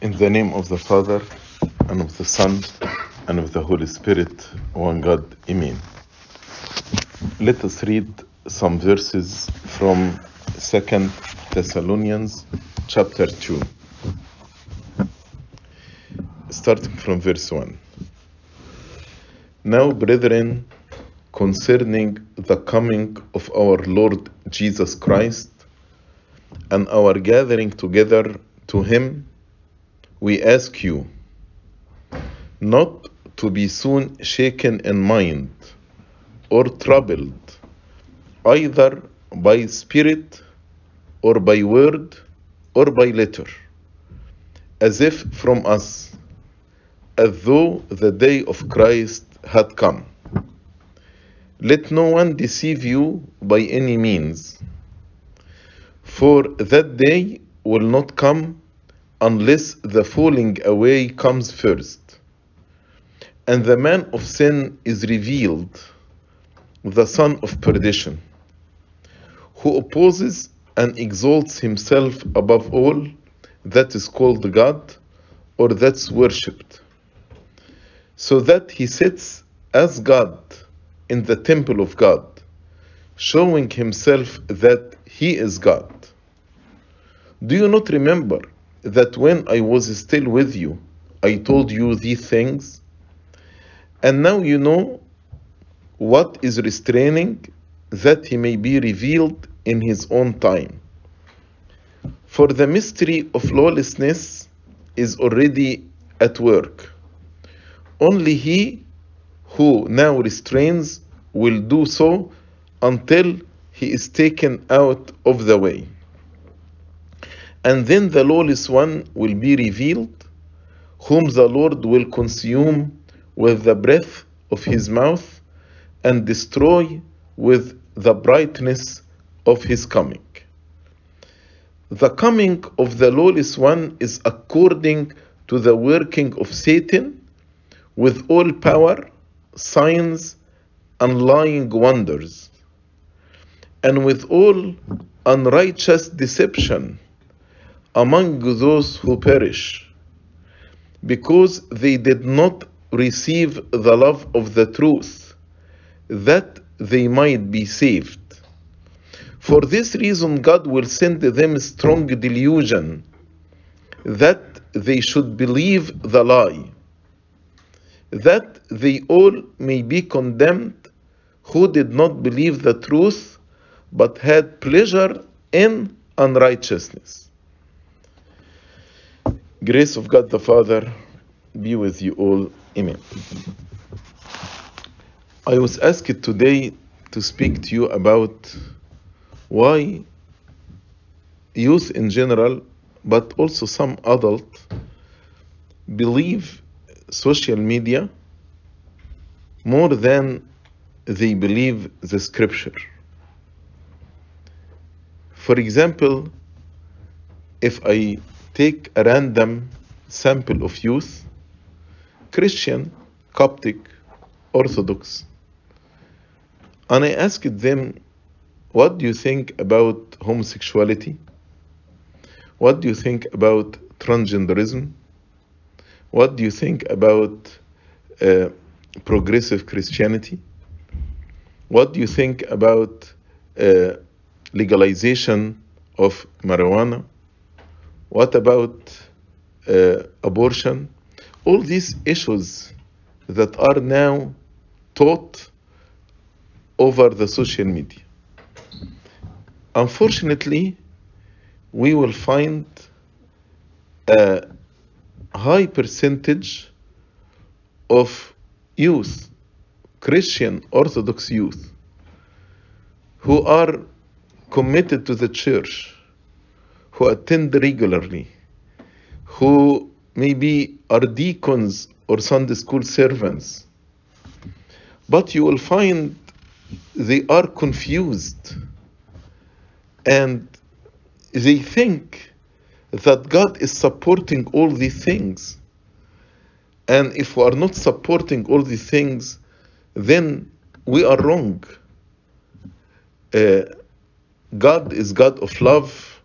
In the name of the Father, and of the Son, and of the Holy Spirit, one God, Amen. Let us read some verses from Second Thessalonians chapter 2, starting from verse 1. Now, brethren, concerning the coming of our Lord Jesus Christ and our gathering together to Him, we ask you not to be soon shaken in mind or troubled, either by spirit or by word or by letter, as if from us, as though the day of Christ had come. Let no one deceive you by any means, for that day will not come unless the falling away comes first, and the man of sin is revealed, the son of perdition, who opposes and exalts himself above all that is called God or that's worshipped, so that he sits as God in the temple of God, showing himself that he is God. Do you not remember that when I was still with you, I told you these things? And now you know what is restraining that he may be revealed in his own time. For the mystery of lawlessness is already at work. Only he who now restrains will do so until he is taken out of the way. And then the lawless one will be revealed, whom the Lord will consume with the breath of his mouth and destroy with the brightness of his coming. The coming of the lawless one is according to the working of Satan with all power, signs, and lying wonders, and with all unrighteous deception among those who perish, because they did not receive the love of the truth, that they might be saved. For this reason, God will send them strong delusion, that they should believe the lie, that they all may be condemned who did not believe the truth, but had pleasure in unrighteousness. Grace of God the Father be with you all. Amen. I was asked today to speak to you about why youth in general, but also some adult, believe social media more than they believe the scripture. For example, if I take a random sample of youth, Christian, Coptic, Orthodox, and I asked them, What do you think about homosexuality? What do you think about transgenderism? What do you think about uh, progressive Christianity? What do you think about uh, legalization of marijuana? What about uh, abortion? All these issues that are now taught over the social media. Unfortunately, we will find a high percentage of youth, Christian Orthodox youth, who are committed to the church, who attend regularly, who maybe are deacons or Sunday school servants. But you will find they are confused and they think that God is supporting all these things. And if we are not supporting all these things, then we are wrong. Uh, God is God of love,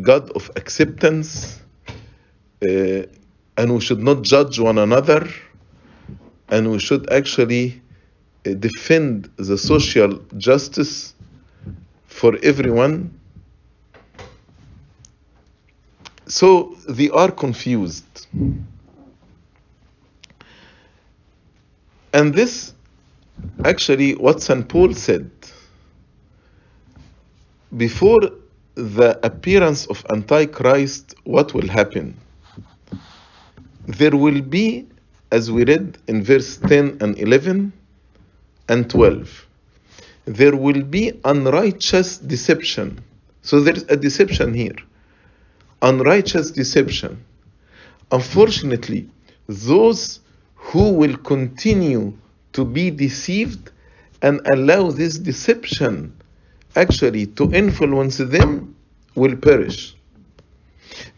God of acceptance, uh, and we should not judge one another, and we should actually uh, defend the social justice for everyone. So they are confused. And this actually what St. Paul said before the appearance of Antichrist, what will happen? There will be, as we read in verse 10 and 11 and 12, there will be unrighteous deception. So there's a deception here. Unrighteous deception. Unfortunately, those who will continue to be deceived and allow this deception actually to influence them will perish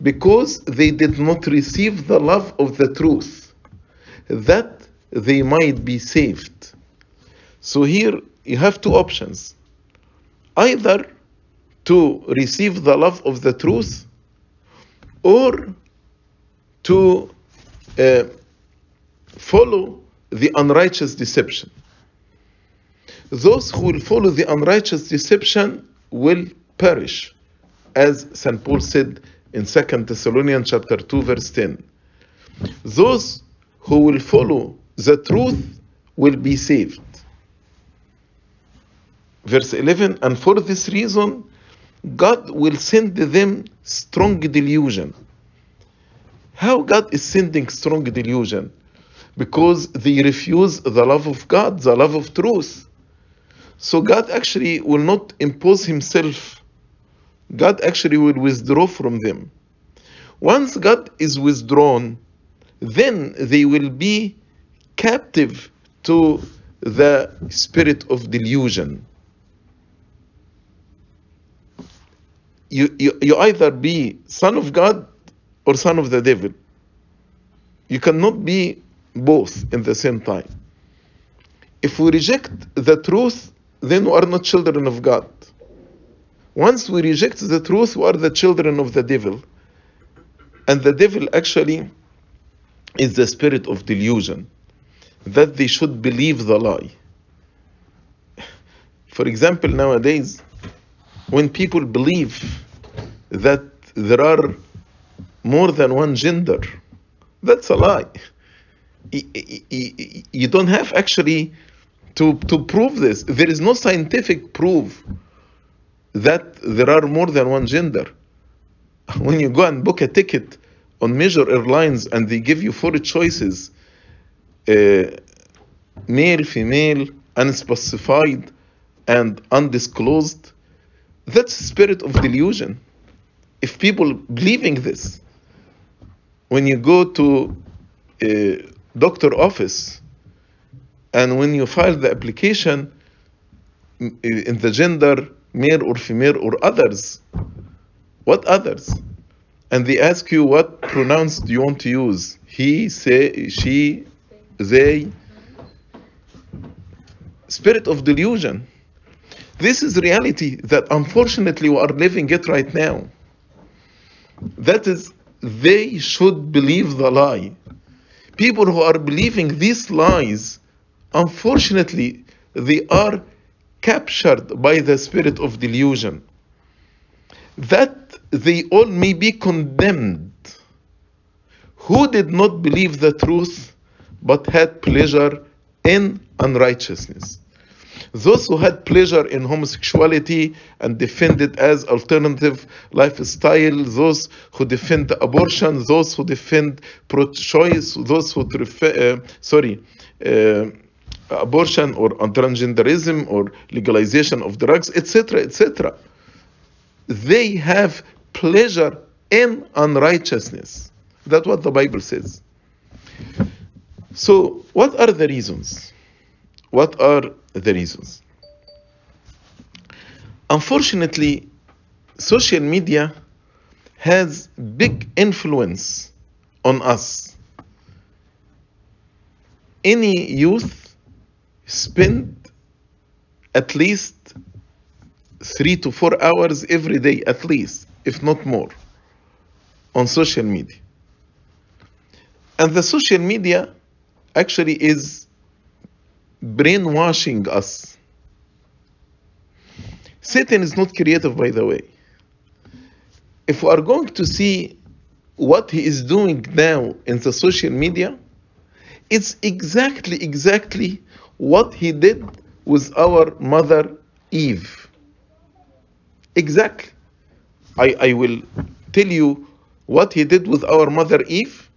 because they did not receive the love of the truth that they might be saved. So here you have two options either to receive the love of the truth or to uh, follow the unrighteous deception. Those who will follow the unrighteous deception will perish, as St. Paul said in 2 Thessalonians chapter 2, verse 10. Those who will follow the truth will be saved. Verse 11, and for this reason, God will send them strong delusion. How God is sending strong delusion? Because they refuse the love of God, the love of truth. So God actually will not impose Himself. God actually will withdraw from them. Once God is withdrawn, then they will be captive to the spirit of delusion. You, you, you either be son of God or son of the devil. You cannot be both in the same time. If we reject the truth, then we are not children of God. Once we reject the truth, we are the children of the devil. And the devil actually is the spirit of delusion, that they should believe the lie. For example, nowadays, when people believe that there are more than one gender, that's a lie. You don't have actually to, to prove this. There is no scientific proof that there are more than one gender. When you go and book a ticket on major airlines and they give you four choices uh, male, female, unspecified, and undisclosed that's spirit of delusion. If people believing this, when you go to a doctor office and when you file the application in the gender male or female or others, what others? And they ask you what pronouns do you want to use? He, say, she, they. Spirit of delusion. This is reality that unfortunately we are living it right now. That is, they should believe the lie. People who are believing these lies, unfortunately, they are captured by the spirit of delusion. That they all may be condemned. Who did not believe the truth but had pleasure in unrighteousness? those who had pleasure in homosexuality and defend it as alternative lifestyle, those who defend abortion, those who defend pro-choice, those who uh, sorry, uh, abortion or transgenderism or legalization of drugs, etc., etc. They have pleasure in unrighteousness. That's what the Bible says. So, what are the reasons? What are the reasons? Unfortunately, social media has big influence on us. Any youth spend at least three to four hours every day, at least, if not more, on social media. And the social media actually is brainwashing us. Satan is not creative, by the way. If we are going to see what he is doing now in the social media, it's exactly, exactly what he did with our mother Eve. Exactly. I, I will tell you what he did with our mother Eve,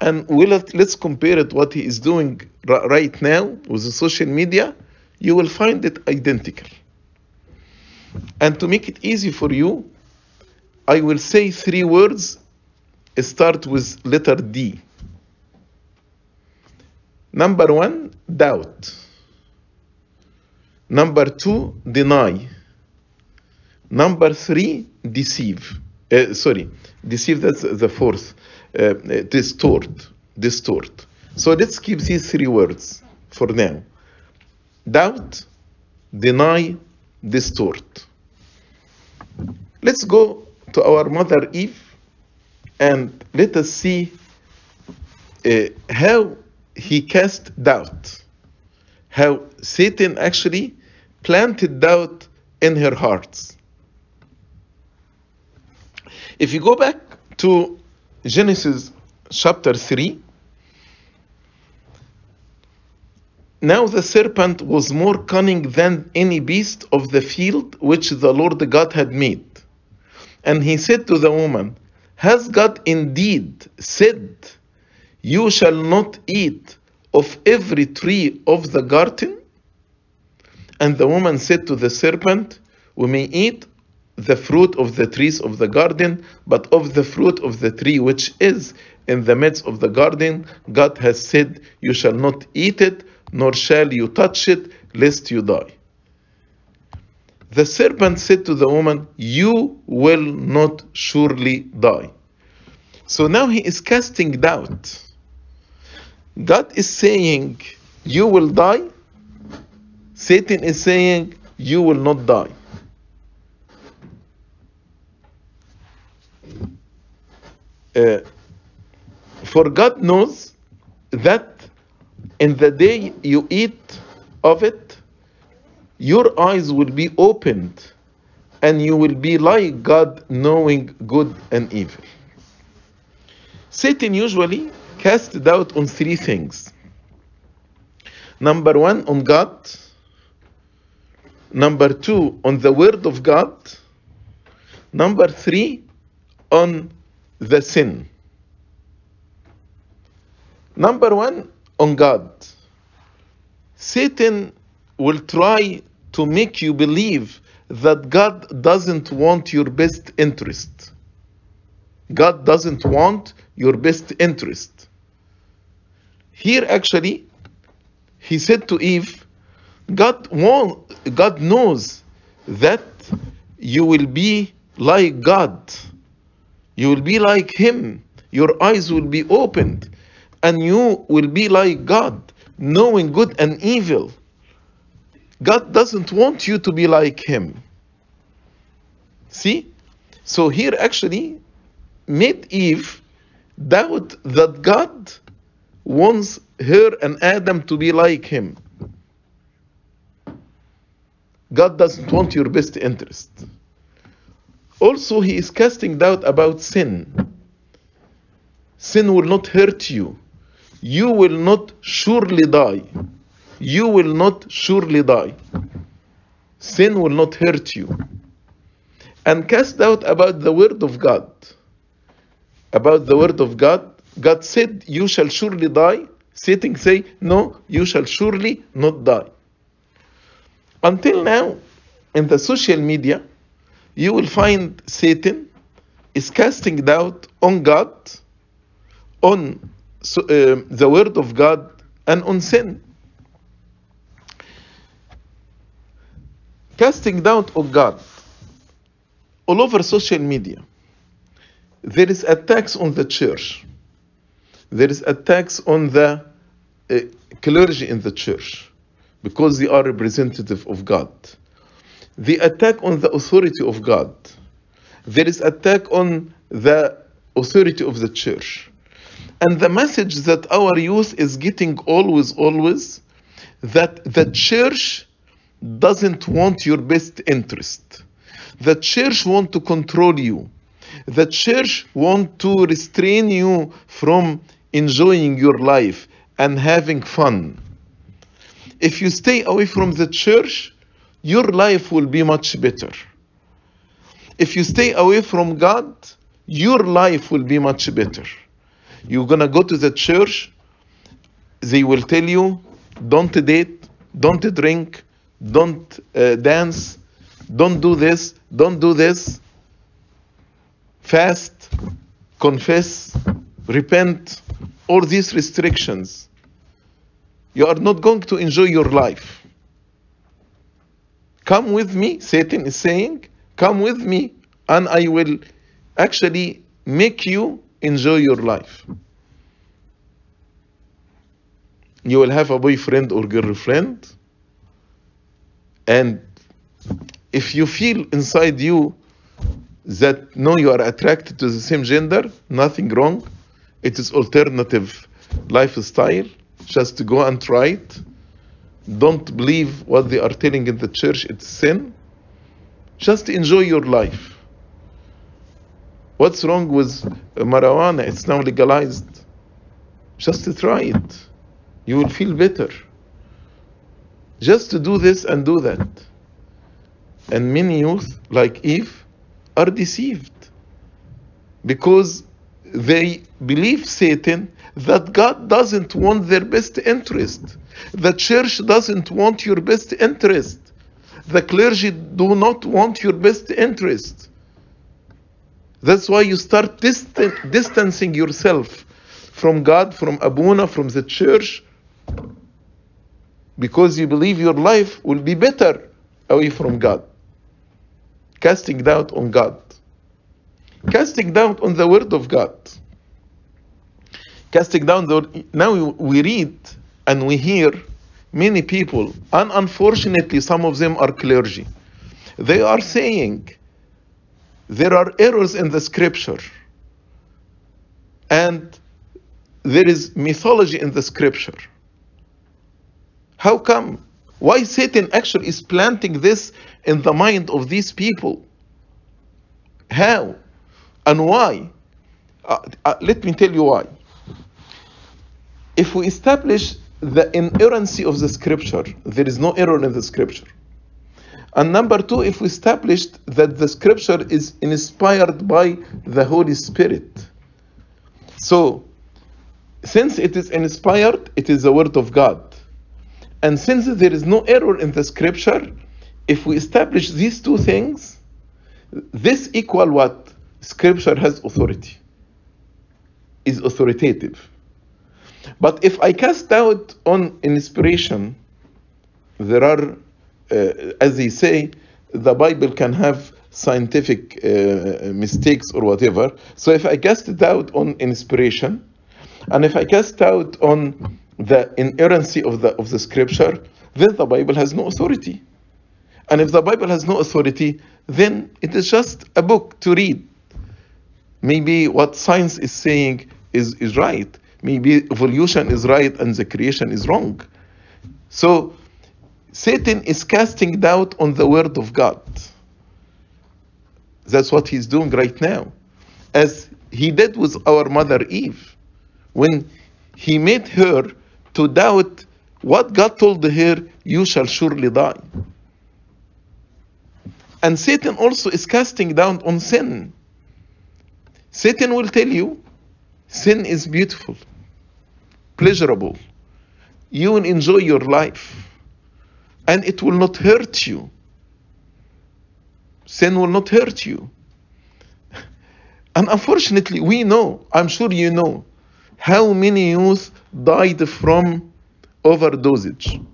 and we'll, let's compare it what he is doing right now with the social media. You will find it identical. And to make it easy for you, I will say three words. Start with letter D. Number one, doubt. Number two, deny. Number three, deceive. Uh, sorry, deceive, that's the fourth. Uh, distort. Distort. So let's keep these three words for now doubt, deny, distort. Let's go to our mother Eve and let us see uh, how he cast doubt, how Satan actually planted doubt in her hearts. If you go back to Genesis chapter 3, now the serpent was more cunning than any beast of the field which the Lord God had made. And he said to the woman, Has God indeed said, You shall not eat of every tree of the garden? And the woman said to the serpent, We may eat the fruit of the trees of the garden, but of the fruit of the tree which is in the midst of the garden, God has said, You shall not eat it, nor shall you touch it, lest you die. The serpent said to the woman, You will not surely die. So now he is casting doubt. God is saying, You will die. Satan is saying, You will not die. Uh, for God knows that in the day you eat of it, your eyes will be opened and you will be like God, knowing good and evil. Satan usually casts doubt on three things. Number one, on God. Number two, on the Word of God. Number three, on the sin. Number one, on God. Satan will try to make you believe that God doesn't want your best interest. God doesn't want your best interest. Here, actually, he said to Eve, God, want, God knows that you will be like God. You will be like Him. Your eyes will be opened, and you will be like God, knowing good and evil. God doesn't want you to be like Him. See? So here actually made Eve doubt that God wants her and Adam to be like Him. God doesn't want your best interest. Also, He is casting doubt about sin. Sin will not hurt you. You will not surely die. You will not surely die. Sin will not hurt you. And cast doubt about the Word of God. About the Word of God, God said, You shall surely die. Satan say, No, you shall surely not die. Until now, in the social media, you will find Satan is casting doubt on God, on so, uh, the Word of God, and on sin. Casting doubt on God all over social media. There is attacks on the church. There is attacks on the uh, clergy in the church because they are representative of God. The attack on the authority of God. There is attack on the authority of the church. And the message that our youth is getting always, always, that the church doesn't want your best interest. The church want to control you. The church want to restrain you from enjoying your life and having fun. If you stay away from the church, your life will be much better. If you stay away from God, your life will be much better. You're gonna go to the church, they will tell you, don't date, don't drink, don't uh, dance, don't do this, don't do this. Fast, confess, repent, all these restrictions. You are not going to enjoy your life. Come with me, Satan is saying, come with me, and I will actually make you enjoy your life. You will have a boyfriend or girlfriend, and if you feel inside you that no, you are attracted to the same gender, nothing wrong. It is alternative lifestyle. Just to go and try it. Don't believe what they are telling in the church, it's sin. Just enjoy your life. What's wrong with marijuana? It's now legalized. Just to try it. You will feel better. Just to do this and do that. And many youth, like Eve, are deceived because they believe Satan that God doesn't want their best interest. The church doesn't want your best interest. The clergy do not want your best interest. That's why you start distan- distancing yourself from God, from Abuna, from the church, because you believe your life will be better away from God. Casting doubt on God. Casting doubt on the Word of God. Casting down the now we read and we hear many people, and unfortunately some of them are clergy. They are saying there are errors in the scripture and there is mythology in the scripture. How come? Why Satan actually is planting this in the mind of these people? How? And why? Uh, uh, let me tell you why. If we establish the inerrancy of the scripture, there is no error in the scripture. And number two, if we established that the scripture is inspired by the Holy Spirit. So, since it is inspired, it is the word of God. And since there is no error in the scripture, if we establish these two things, this equal what? Scripture has authority, is authoritative. But if I cast doubt on inspiration, there are, uh, as they say, the Bible can have scientific uh, mistakes or whatever. So if I cast doubt on inspiration, and if I cast doubt on the inerrancy of the of the scripture, then the Bible has no authority. And if the Bible has no authority, then it is just a book to read. Maybe what science is saying is, is right. Maybe evolution is right and the creation is wrong. So Satan is casting doubt on the word of God. That's what he's doing right now. As he did with our mother Eve. When he made her to doubt what God told her, you shall surely die. And Satan also is casting down on sin. Satan will tell you sin is beautiful, pleasurable. You will enjoy your life, and it will not hurt you. Sin will not hurt you. And unfortunately, we know, I'm sure you know, how many youth died from overdosage.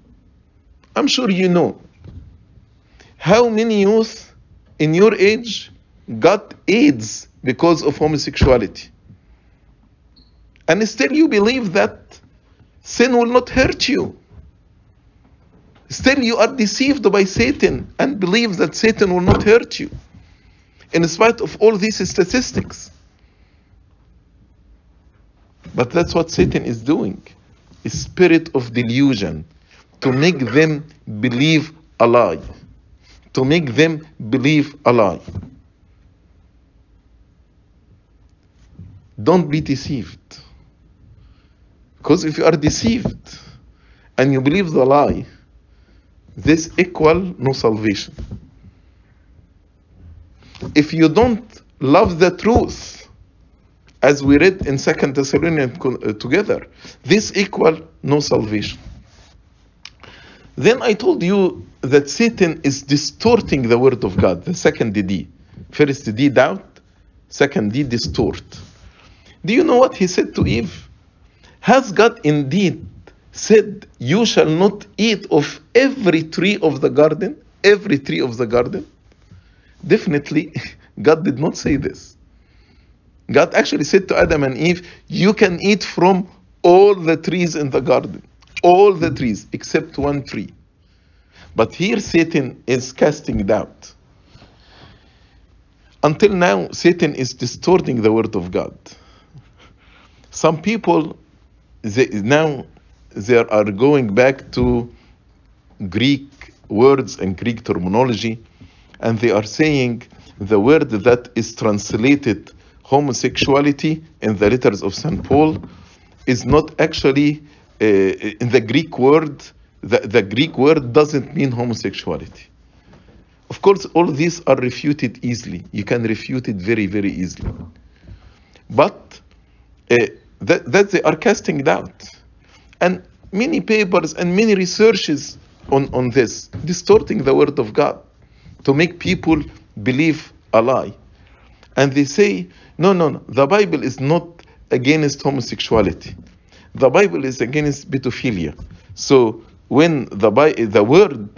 I'm sure you know. How many youth in your age got AIDS because of homosexuality? And still you believe that sin will not hurt you. Still you are deceived by Satan and believe that Satan will not hurt you. In spite of all these statistics. But that's what Satan is doing. A spirit of delusion to make them believe a lie. To make them believe a lie. Don't be deceived. Because if you are deceived and you believe the lie, this equal no salvation. If you don't love the truth, as we read in Second Thessalonians uh, together, this equal no salvation. Then I told you that Satan is distorting the word of God, the second D. First D, doubt. Second D, distort. Do you know what he said to Eve? Has God indeed said, You shall not eat of every tree of the garden? Every tree of the garden? Definitely, God did not say this. God actually said to Adam and Eve, You can eat from all the trees in the garden. All the trees except one tree. But here Satan is casting doubt. Until now, Satan is distorting the word of God. Some people they, now they are going back to Greek words and Greek terminology, and they are saying the word that is translated homosexuality in the letters of St. Paul is not actually uh, in the Greek word, the, the Greek word doesn't mean homosexuality. Of course, all these are refuted easily. You can refute it very, very easily. But uh, that, that they are casting doubt. And many papers and many researches on, on this, distorting the word of God to make people believe a lie. And they say, no, no, no, the Bible is not against homosexuality. The Bible is against pedophilia. So when the, the word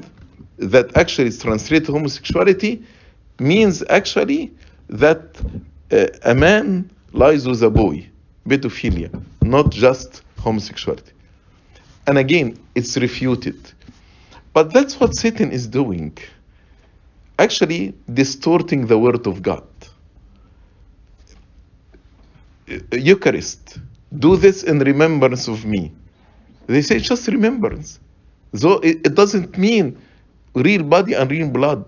that actually is translated homosexuality means actually that uh, a man lies with a boy, pedophilia, not just homosexuality. And again, it's refuted. But that's what Satan is doing. Actually, distorting the word of God. Eucharist, do this in remembrance of me. They say just remembrance. So it, it doesn't mean real body and real blood.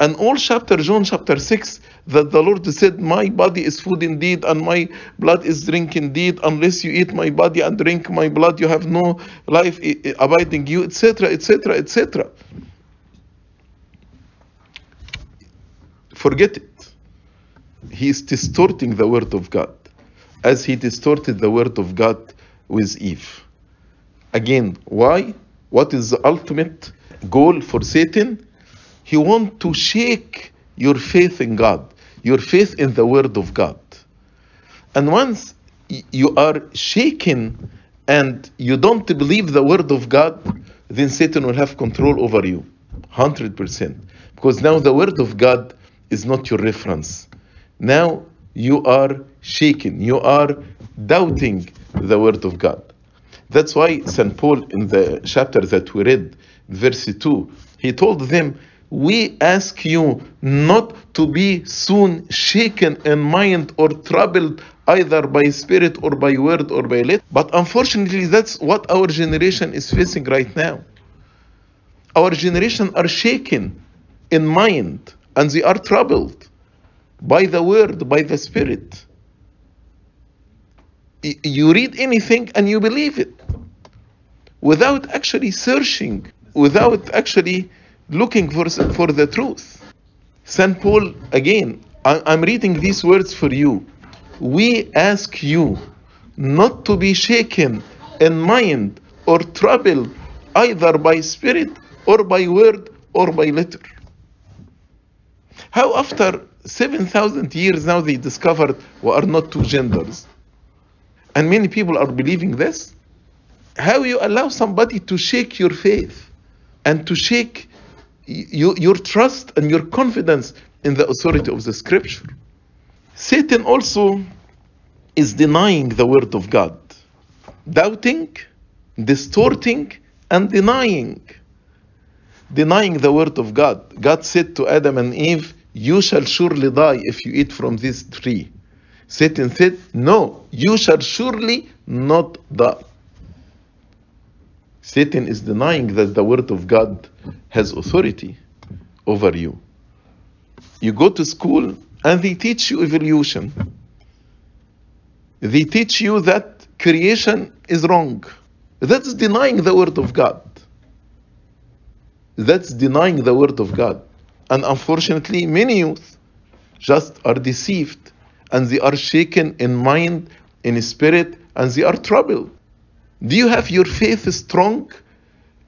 And all chapter, John chapter 6, that the Lord said, My body is food indeed, and my blood is drink indeed. Unless you eat my body and drink my blood, you have no life abiding you, etc., etc., etc. Forget it. He is distorting the word of God, as he distorted the word of God with Eve. Again, why? What is the ultimate goal for Satan? He wants to shake your faith in God, your faith in the Word of God. And once you are shaken and you don't believe the Word of God, then Satan will have control over you. 100%. Because now the Word of God is not your reference. Now you are shaken. You are doubting the Word of God. That's why St. Paul, in the chapter that we read, verse 2, he told them, we ask you not to be soon shaken in mind or troubled either by spirit or by word or by letter. But unfortunately, that's what our generation is facing right now. Our generation are shaken in mind and they are troubled by the word, by the spirit. You read anything and you believe it without actually searching, without actually looking for, for the truth. St. Paul, again, I, I'm reading these words for you. We ask you not to be shaken in mind or troubled either by spirit or by word or by letter. How after 7,000 years now they discovered we are not two genders. And many people are believing this. How you allow somebody to shake your faith and to shake you, your trust and your confidence in the authority of the scripture. Satan also is denying the word of God, doubting, distorting, and denying. Denying the word of God. God said to Adam and Eve, You shall surely die if you eat from this tree. Satan said, No, you shall surely not the Satan is denying that the word of God has authority over you. You go to school and they teach you evolution. They teach you that creation is wrong. That's denying the word of God. That's denying the word of God. And unfortunately, many youth just are deceived and they are shaken in mind, in spirit, and they are troubled. Do you have your faith strong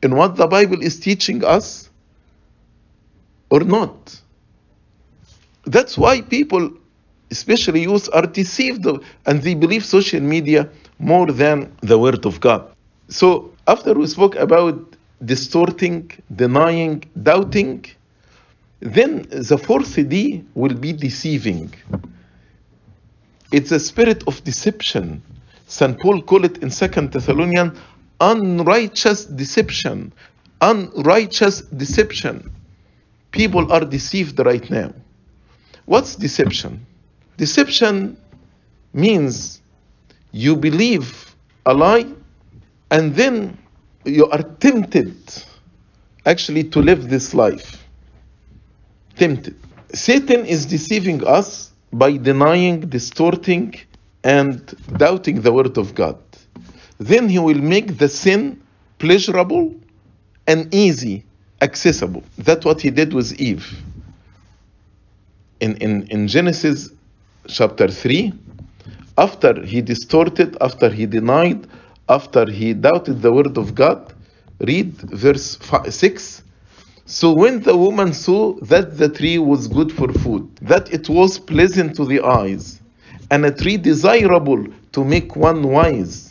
in what the Bible is teaching us or not? That's why people, especially youth, are deceived and they believe social media more than the Word of God. So, after we spoke about distorting, denying, doubting, then the fourth D will be deceiving. It's a spirit of deception. St. Paul called it in 2 Thessalonians unrighteous deception. Unrighteous deception. People are deceived right now. What's deception? Deception means you believe a lie and then you are tempted actually to live this life. Tempted. Satan is deceiving us by denying, distorting, and doubting the word of God. Then he will make the sin pleasurable and easy, accessible. That's what he did with Eve. In, in, in Genesis chapter 3, after he distorted, after he denied, after he doubted the word of God, read verse 6. So when the woman saw that the tree was good for food, that it was pleasant to the eyes, and a tree desirable to make one wise,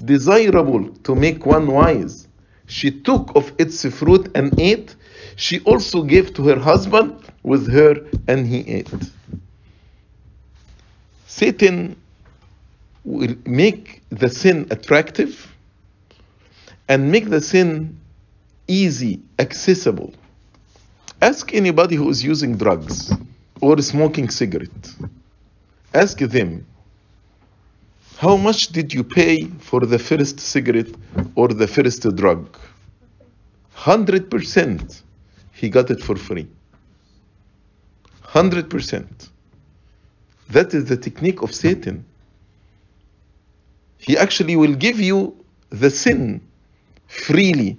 desirable to make one wise, she took of its fruit and ate. She also gave to her husband with her, and he ate. Satan will make the sin attractive and make the sin easy, accessible. Ask anybody who is using drugs or smoking cigarette. Ask them, how much did you pay for the first cigarette or the first drug? 100% he got it for free. 100%. That is the technique of Satan. He actually will give you the sin freely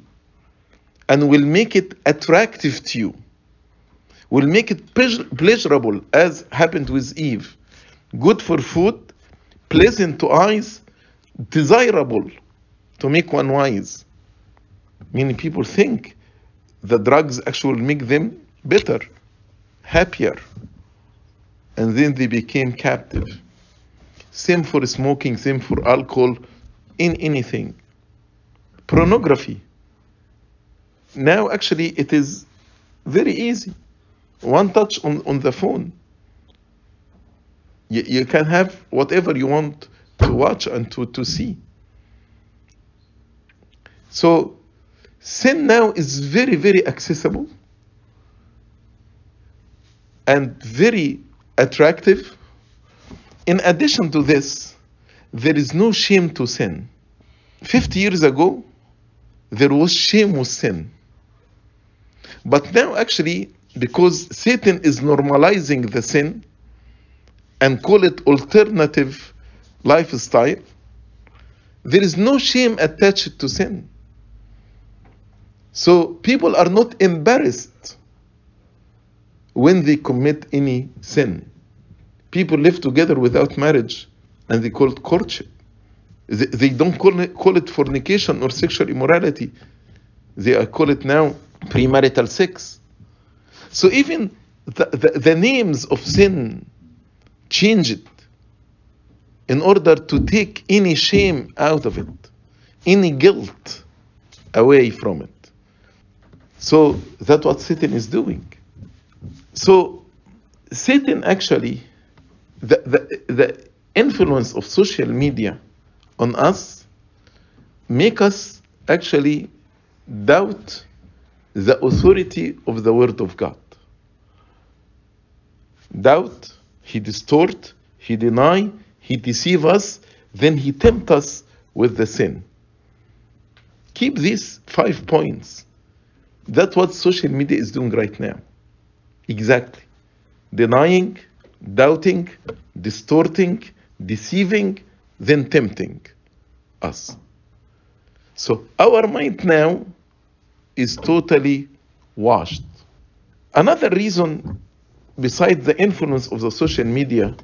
and will make it attractive to you, will make it pleasurable, as happened with Eve. Good for food, pleasant to eyes, desirable to make one wise. Many people think the drugs actually make them better, happier, and then they became captive. Same for smoking, same for alcohol, in anything. Pornography. Now, actually, it is very easy. One touch on, on the phone. You, you can have whatever you want to watch and to, to see. So, sin now is very, very accessible and very attractive. In addition to this, there is no shame to sin. 50 years ago, there was shame with sin. But now, actually, because Satan is normalizing the sin and call it alternative lifestyle, there is no shame attached to sin. So people are not embarrassed when they commit any sin. People live together without marriage and they call it courtship. They, don't call it, call it fornication or sexual immorality. They call it now premarital sex. So even the, the, the names of sin changed in order to take any shame out of it, any guilt away from it. So that's what Satan is doing. So Satan actually, the, the, the influence of social media on us make us actually doubt the authority of the word of God. Doubt, he distort, he deny, he deceive us then he tempt us with the sin. Keep these five points. That's what social media is doing right now. Exactly. Denying, doubting, distorting, deceiving, then tempting us. So our mind now is totally washed. Another reason, besides the influence of the social media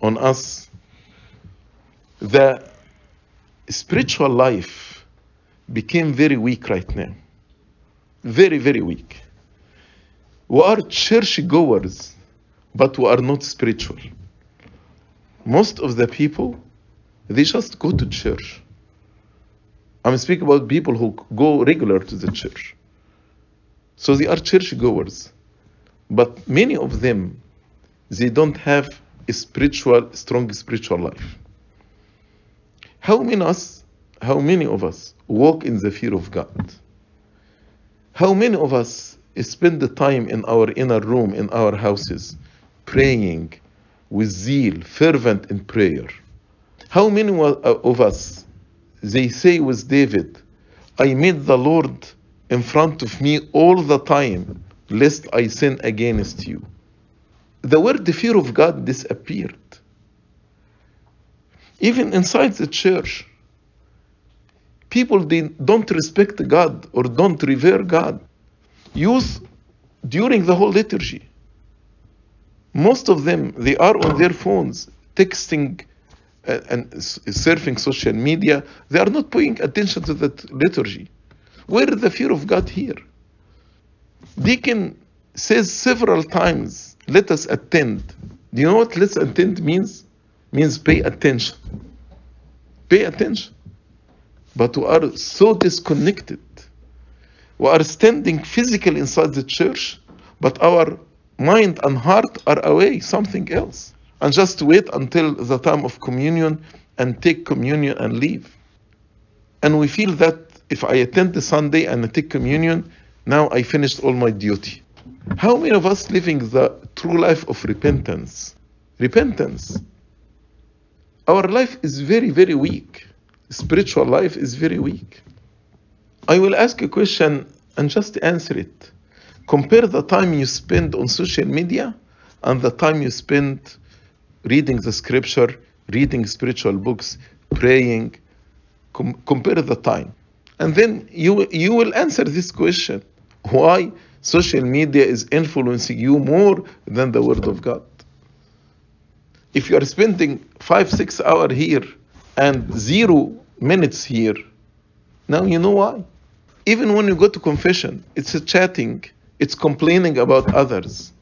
on us, the spiritual life became very weak right now. Very, very weak. We are church goers, but we are not spiritual. Most of the people, they just go to church. I'm speaking about people who go regular to the church. So they are church goers. But many of them, they don't have a spiritual, strong spiritual life. How many us, how many of us walk in the fear of God? How many of us spend the time in our inner room, in our houses, praying with zeal, fervent in prayer? How many uh, of us, they say with David, I made the Lord in front of me all the time, lest I sin against you. The word the fear of God disappeared. Even inside the church, people they don't respect God or don't revere God. Youth during the whole liturgy, most of them they are on their phones texting uh, and surfing social media. They are not paying attention to that liturgy. Where is the fear of God here? Deacon says several times, let us attend. Do you know what let's attend means? Means pay attention. Pay attention. But we are so disconnected. We are standing physically inside the church, but our mind and heart are away, something else. And just wait until the time of communion and take communion and leave. And we feel that if I attend the Sunday and I take communion, now I finished all my duty. How many of us living the true life of repentance? Repentance. Our life is very, very weak. Spiritual life is very weak. I will ask a question and just answer it. Compare the time you spend on social media and the time you spend reading the scripture, reading spiritual books, praying. Com- compare the time. And then you, you will answer this question why social media is influencing you more than the Word of God. If you are spending five, six hours here and zero minutes here, now you know why. Even when you go to confession, it's a chatting, it's complaining about others.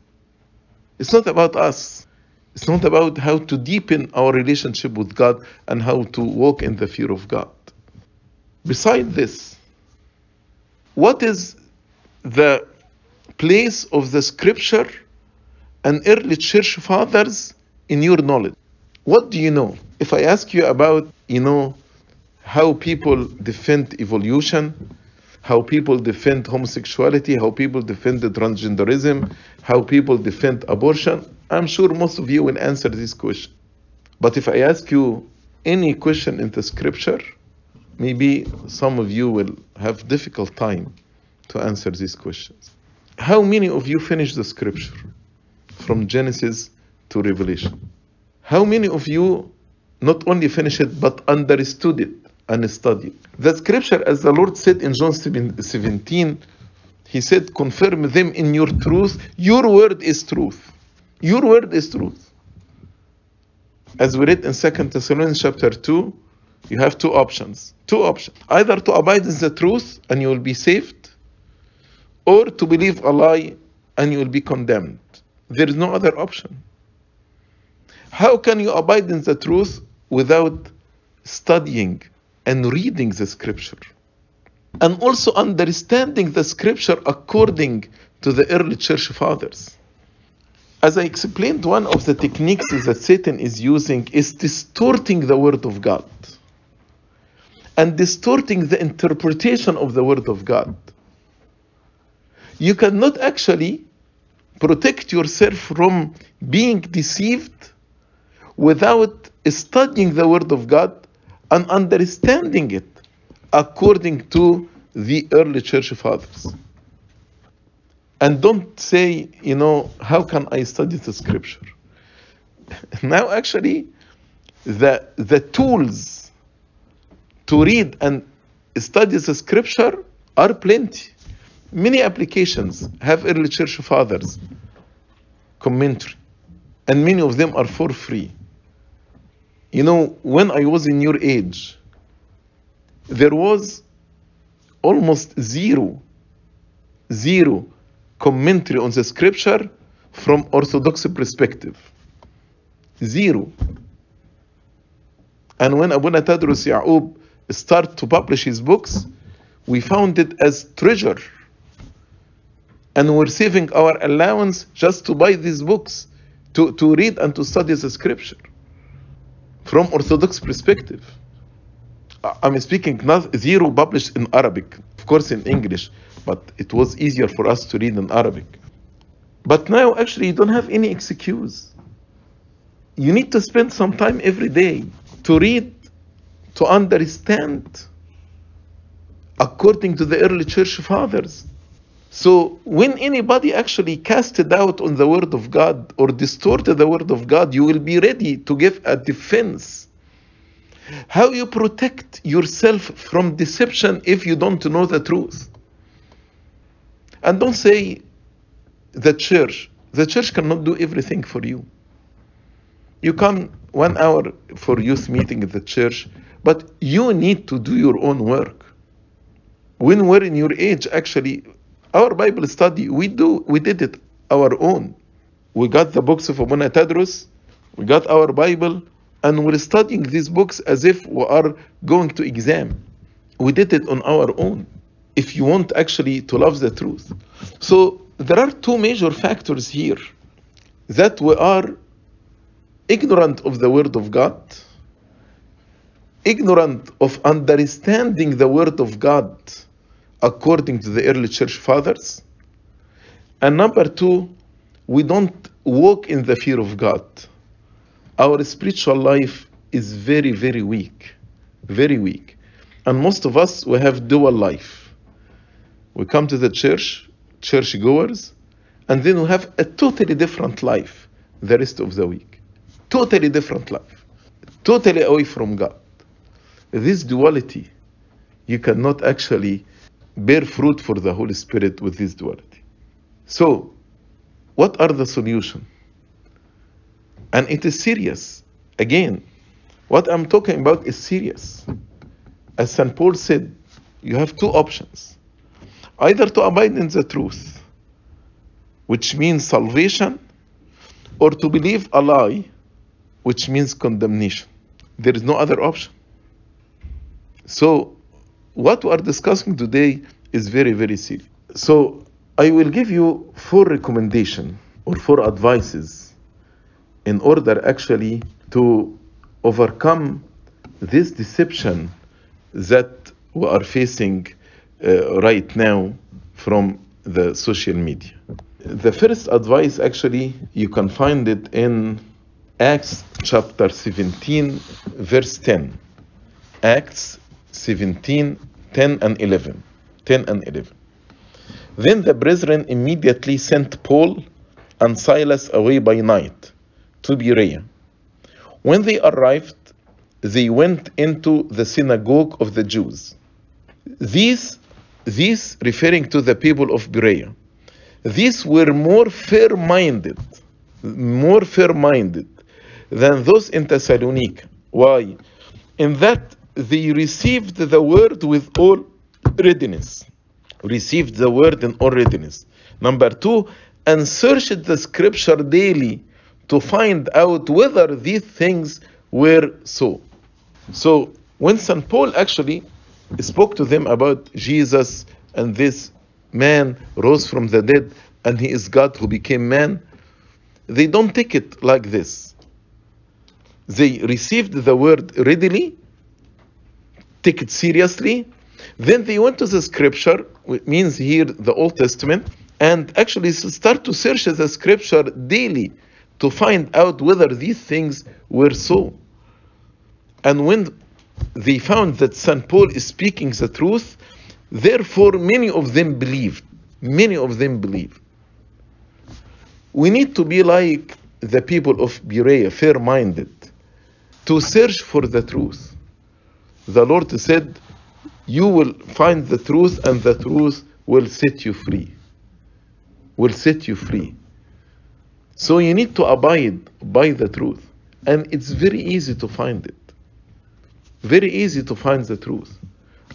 It's not about us. It's not about how to deepen our relationship with God and how to walk in the fear of God. Beside this, what is the place of the scripture and early church fathers in your knowledge? What do you know? If I ask you about, you know, how people defend evolution, how people defend homosexuality, how people defend transgenderism, how people defend abortion, I'm sure most of you will answer this question. But if I ask you any question in the scripture, maybe some of you will have difficult time to answer these questions. How many of you finished the scripture from Genesis to Revelation? How many of you not only finished it but understood it and studied? The scripture, as the Lord said in John 17, He said, Confirm them in your truth. Your word is truth. Your word is truth. As we read in 2 Thessalonians chapter 2, you have two options. Two options. Either to abide in the truth and you will be saved, or to believe a lie and you will be condemned. There is no other option. How can you abide in the truth without studying and reading the scripture? And also understanding the scripture according to the early church fathers. As I explained, one of the techniques that Satan is using is distorting the word of God and distorting the interpretation of the Word of God. You cannot actually protect yourself from being deceived without studying the Word of God and understanding it according to the early church fathers. And don't say, you know, how can I study the scripture? Now, actually, the, the tools to read and study the scripture are plenty. Many applications have early church fathers commentary, and many of them are for free. You know, when I was in your age, there was almost zero, zero commentary on the scripture from Orthodox perspective. Zero. And when Abuna Tadrus Ya'ub started to publish his books, we found it as treasure. And we're saving our allowance just to buy these books, to, to read and to study the scripture from Orthodox perspective. I'm speaking not zero published in Arabic, of course in English, but it was easier for us to read in Arabic. But now actually you don't have any excuse. You need to spend some time every day to read, to understand according to the early church fathers. So when anybody actually casted doubt on the word of God or distorted the word of God, you will be ready to give a defense. How you protect yourself from deception if you don't know the truth. And don't say the church. The church cannot do everything for you. You come one hour for youth meeting at the church, but you need to do your own work. When we're in your age, actually, our Bible study, we do we did it our own. We got the books of Abuna Tadrus, we got our Bible, and we're studying these books as if we are going to exam. We did it on our own. If you want actually to love the truth. So there are two major factors here that we are ignorant of the word of God, ignorant of understanding the word of God according to the early church fathers. And number two, we don't walk in the fear of God. Our spiritual life is very, very weak. Very weak. And most of us, we have dual life. We come to the church, church goers, and then we have a totally different life the rest of the week. Totally different life. Totally away from God. This duality, you cannot actually bear fruit for the Holy Spirit with this duality. So, what are the solution? And it is serious. Again, what I'm talking about is serious. As St. Paul said, you have two options either to abide in the truth, which means salvation, or to believe a lie, which means condemnation. There is no other option. So, what we are discussing today is very, very serious. So, I will give you four recommendations or four advices in order actually to overcome this deception that we are facing uh, right now from the social media. The first advice actually you can find it in Acts chapter 17 verse 10. Acts 17 10 and 11. 10 and 11. Then the brethren immediately sent Paul and Silas away by night to Berea. When they arrived, they went into the synagogue of the Jews. These, these referring to the people of Berea, these were more fair minded, more fair minded than those in Thessalonica. Why? In that they received the word with all readiness. Received the word in all readiness. Number two, and searched the scripture daily to find out whether these things were so. So when St. Paul actually spoke to them about Jesus and this man rose from the dead and he is God who became man, they don't take it like this. They received the word readily, take it seriously, then they went to the scripture, which means here the Old Testament, and actually start to search the scripture daily to find out whether these things were so. And when they found that St. Paul is speaking the truth, therefore, many of them believed. Many of them believe. We need to be like the people of Berea, fair minded, to search for the truth. The Lord said, You will find the truth, and the truth will set you free. Will set you free. So you need to abide by the truth. And it's very easy to find it. Very easy to find the truth.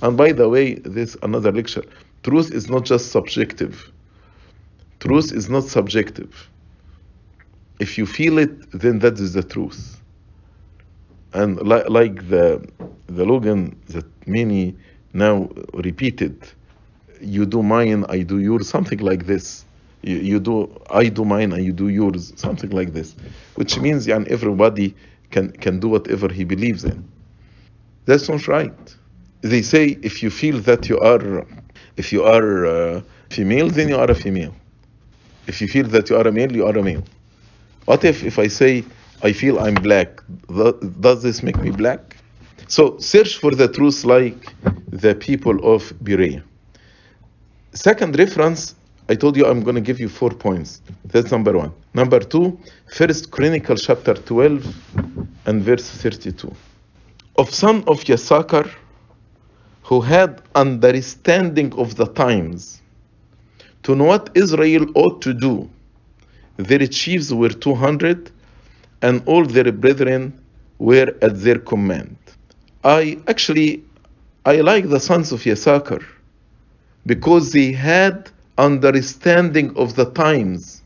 And by the way, this another lecture. Truth is not just subjective. Truth is not subjective. If you feel it, then that is the truth. And li- like the the Logan that many now repeated, you do mine, I do yours, something like this. You, you do I do mine and you do yours, something like this, which means yeah, everybody can can do whatever he believes in. That's not right. They say if you feel that you are if you are uh, female, then you are a female. If you feel that you are a male, you are a male. What if if I say I feel I'm black? Th- Does this make me black? So search for the truth like the people of Berea. Second reference, I told you I'm going to give you four points. That's number one. Number two, First Chronicle chapter 12 and verse 32. Of son of Yasakar, who had understanding of the times, to know what Israel ought to do. Their chiefs were 200, and all their brethren were at their command. I actually, I like the sons of Yasakar because they had understanding of the times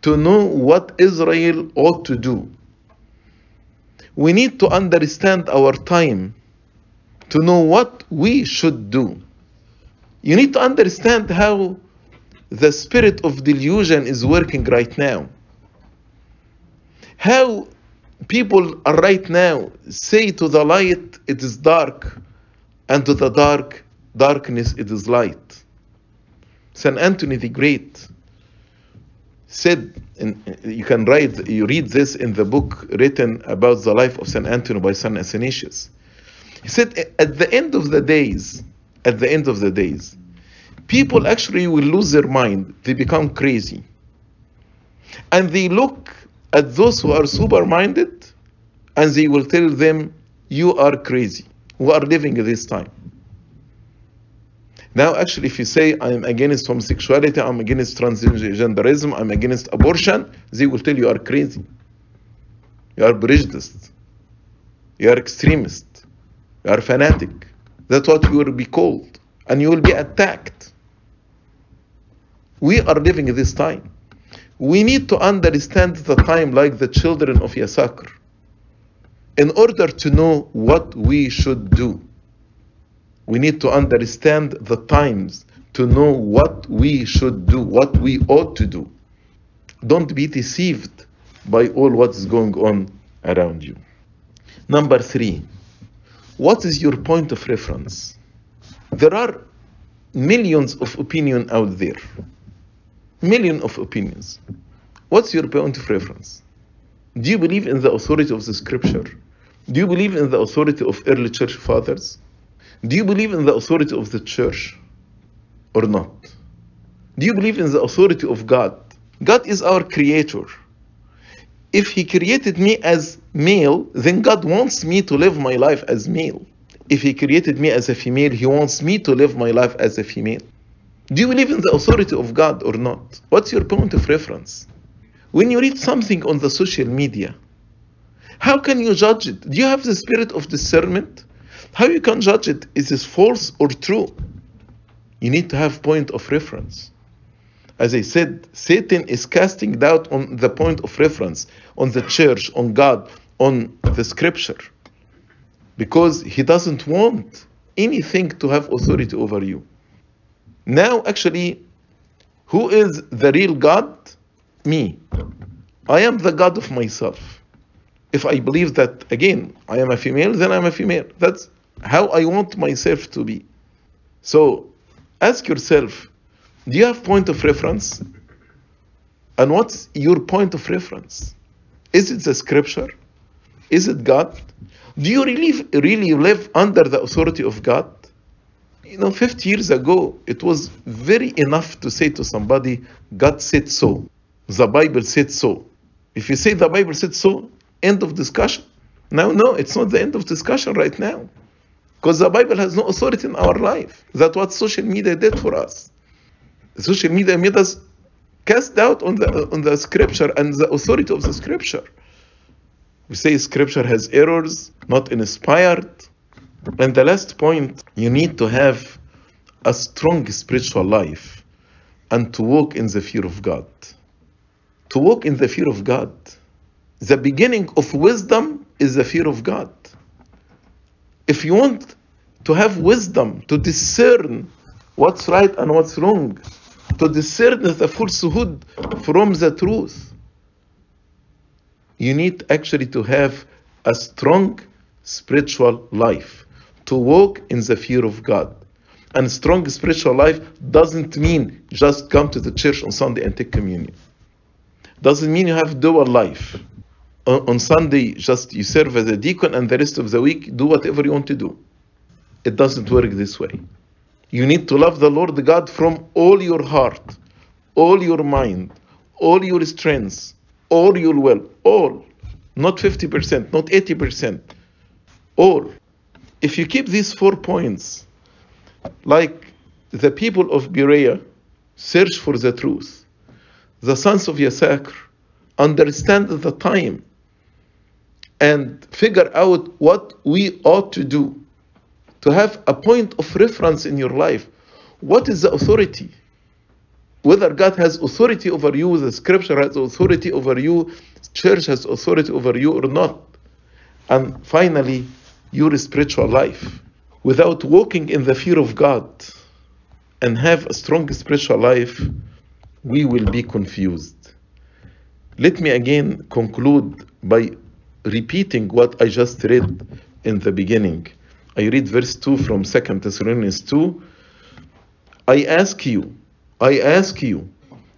to know what Israel ought to do. We need to understand our time to know what we should do. You need to understand how the spirit of delusion is working right now. How people right now say to the light it is dark, and to the dark darkness it is light. Saint Anthony the Great said, and you can write, you read this in the book written about the life of Saint Anthony by Saint Athanasius. He said, at the end of the days, at the end of the days, people actually will lose their mind. They become crazy. And they look at those who are super minded and they will tell them, You are crazy. We are living this time. Now, actually, if you say, I'm against homosexuality, I'm against transgenderism, I'm against abortion, they will tell you are crazy. You are prejudiced. You are extremist. You are fanatic. That's what you will be called. And you will be attacked. We are living this time. We need to understand the time like the children of Yasakar in order to know what we should do. We need to understand the times to know what we should do, what we ought to do. Don't be deceived by all what's going on around you. Number three, what is your point of reference? There are millions of opinion out there. Million of opinions. What's your point of reference? Do you believe in the authority of the scripture? Do you believe in the authority of early church fathers? Do you believe in the authority of the church or not? Do you believe in the authority of God? God is our creator. If He created me as male, then God wants me to live my life as male. If He created me as a female, He wants me to live my life as a female. Do you believe in the authority of God or not? What's your point of reference? When you read something on the social media, how can you judge it? Do you have the spirit of discernment? How you can judge it? Is this false or true? You need to have point of reference. As I said, Satan is casting doubt on the point of reference, on the church, on God, on the scripture. Because he doesn't want anything to have authority over you. Now, actually, who is the real God? Me. I am the God of myself. If I believe that, again, I am a female, then I'm a female. That's how I want myself to be. So, ask yourself do you have point of reference? And what's your point of reference? Is it the scripture? Is it God? Do you really, really live under the authority of God? You know, 50 years ago, it was very enough to say to somebody, God said so. The Bible said so. If you say the Bible said so, end of discussion. Now, no, it's not the end of discussion right now. Because the Bible has no authority in our life. That's what social media did for us. Social media made us cast doubt on the, on the scripture and the authority of the scripture. We say scripture has errors, not inspired. And the last point, you need to have a strong spiritual life and to walk in the fear of God. To walk in the fear of God. The beginning of wisdom is the fear of God. If you want to have wisdom, to discern what's right and what's wrong, to discern the falsehood from the truth, you need actually to have a strong spiritual life, to walk in the fear of God. And strong spiritual life doesn't mean just come to the church on Sunday and take communion. Doesn't mean you have dual life. On Sunday, just you serve as a deacon, and the rest of the week, do whatever you want to do. It doesn't work this way. You need to love the Lord God from all your heart, all your mind, all your strength, all your will, all. Not 50%, not 80%, all. If you keep these four points, like the people of Berea search for the truth, the sons of Yasakar understand the time and figure out what we ought to do to have a point of reference in your life. What is the authority? Whether God has authority over you, the scripture has authority over you, church has authority over you or not. And finally, your spiritual life. Without walking in the fear of God and have a strong spiritual life, we will be confused. Let me again conclude by repeating what I just read in the beginning. I read verse 2 from 2 Thessalonians 2. I ask you, I ask you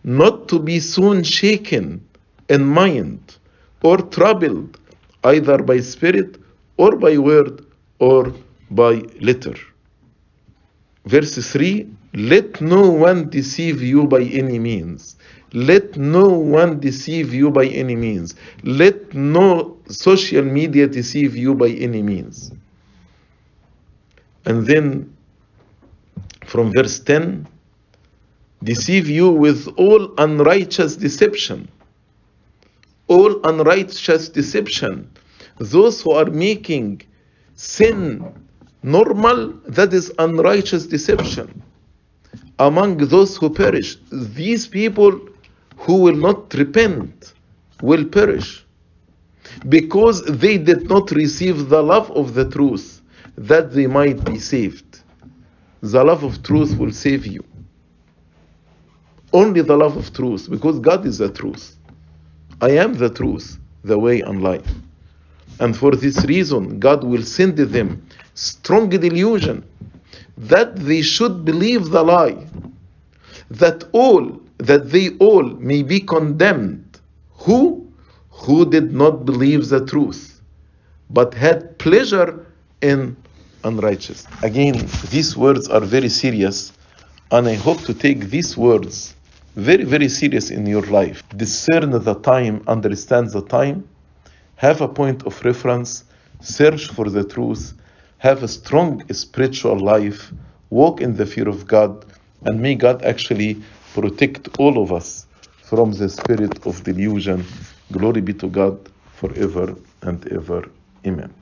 not to be soon shaken in mind or troubled either by spirit or by word or by letter. Verse 3 Let no one deceive you by any means. Let no one deceive you by any means. Let no social media deceive you by any means. And then from verse 10 deceive you with all unrighteous deception. All unrighteous deception. Those who are making sin normal, that is unrighteous deception. Among those who perish, these people who will not repent will perish because they did not receive the love of the truth that they might be saved. The love of truth will save you. Only the love of truth, because God is the truth. I am the truth, the way and life. And for this reason, God will send them strong delusion that they should believe the lie, that all, that they all may be condemned. Who? Who did not believe the truth, but had pleasure in unrighteous. Again, these words are very serious, and I hope to take these words very, very serious in your life. Discern the time, understand the time, have a point of reference, search for the truth, have a strong spiritual life, walk in the fear of God, and may God actually protect all of us from the spirit of delusion. Glory be to God forever and ever. Amen.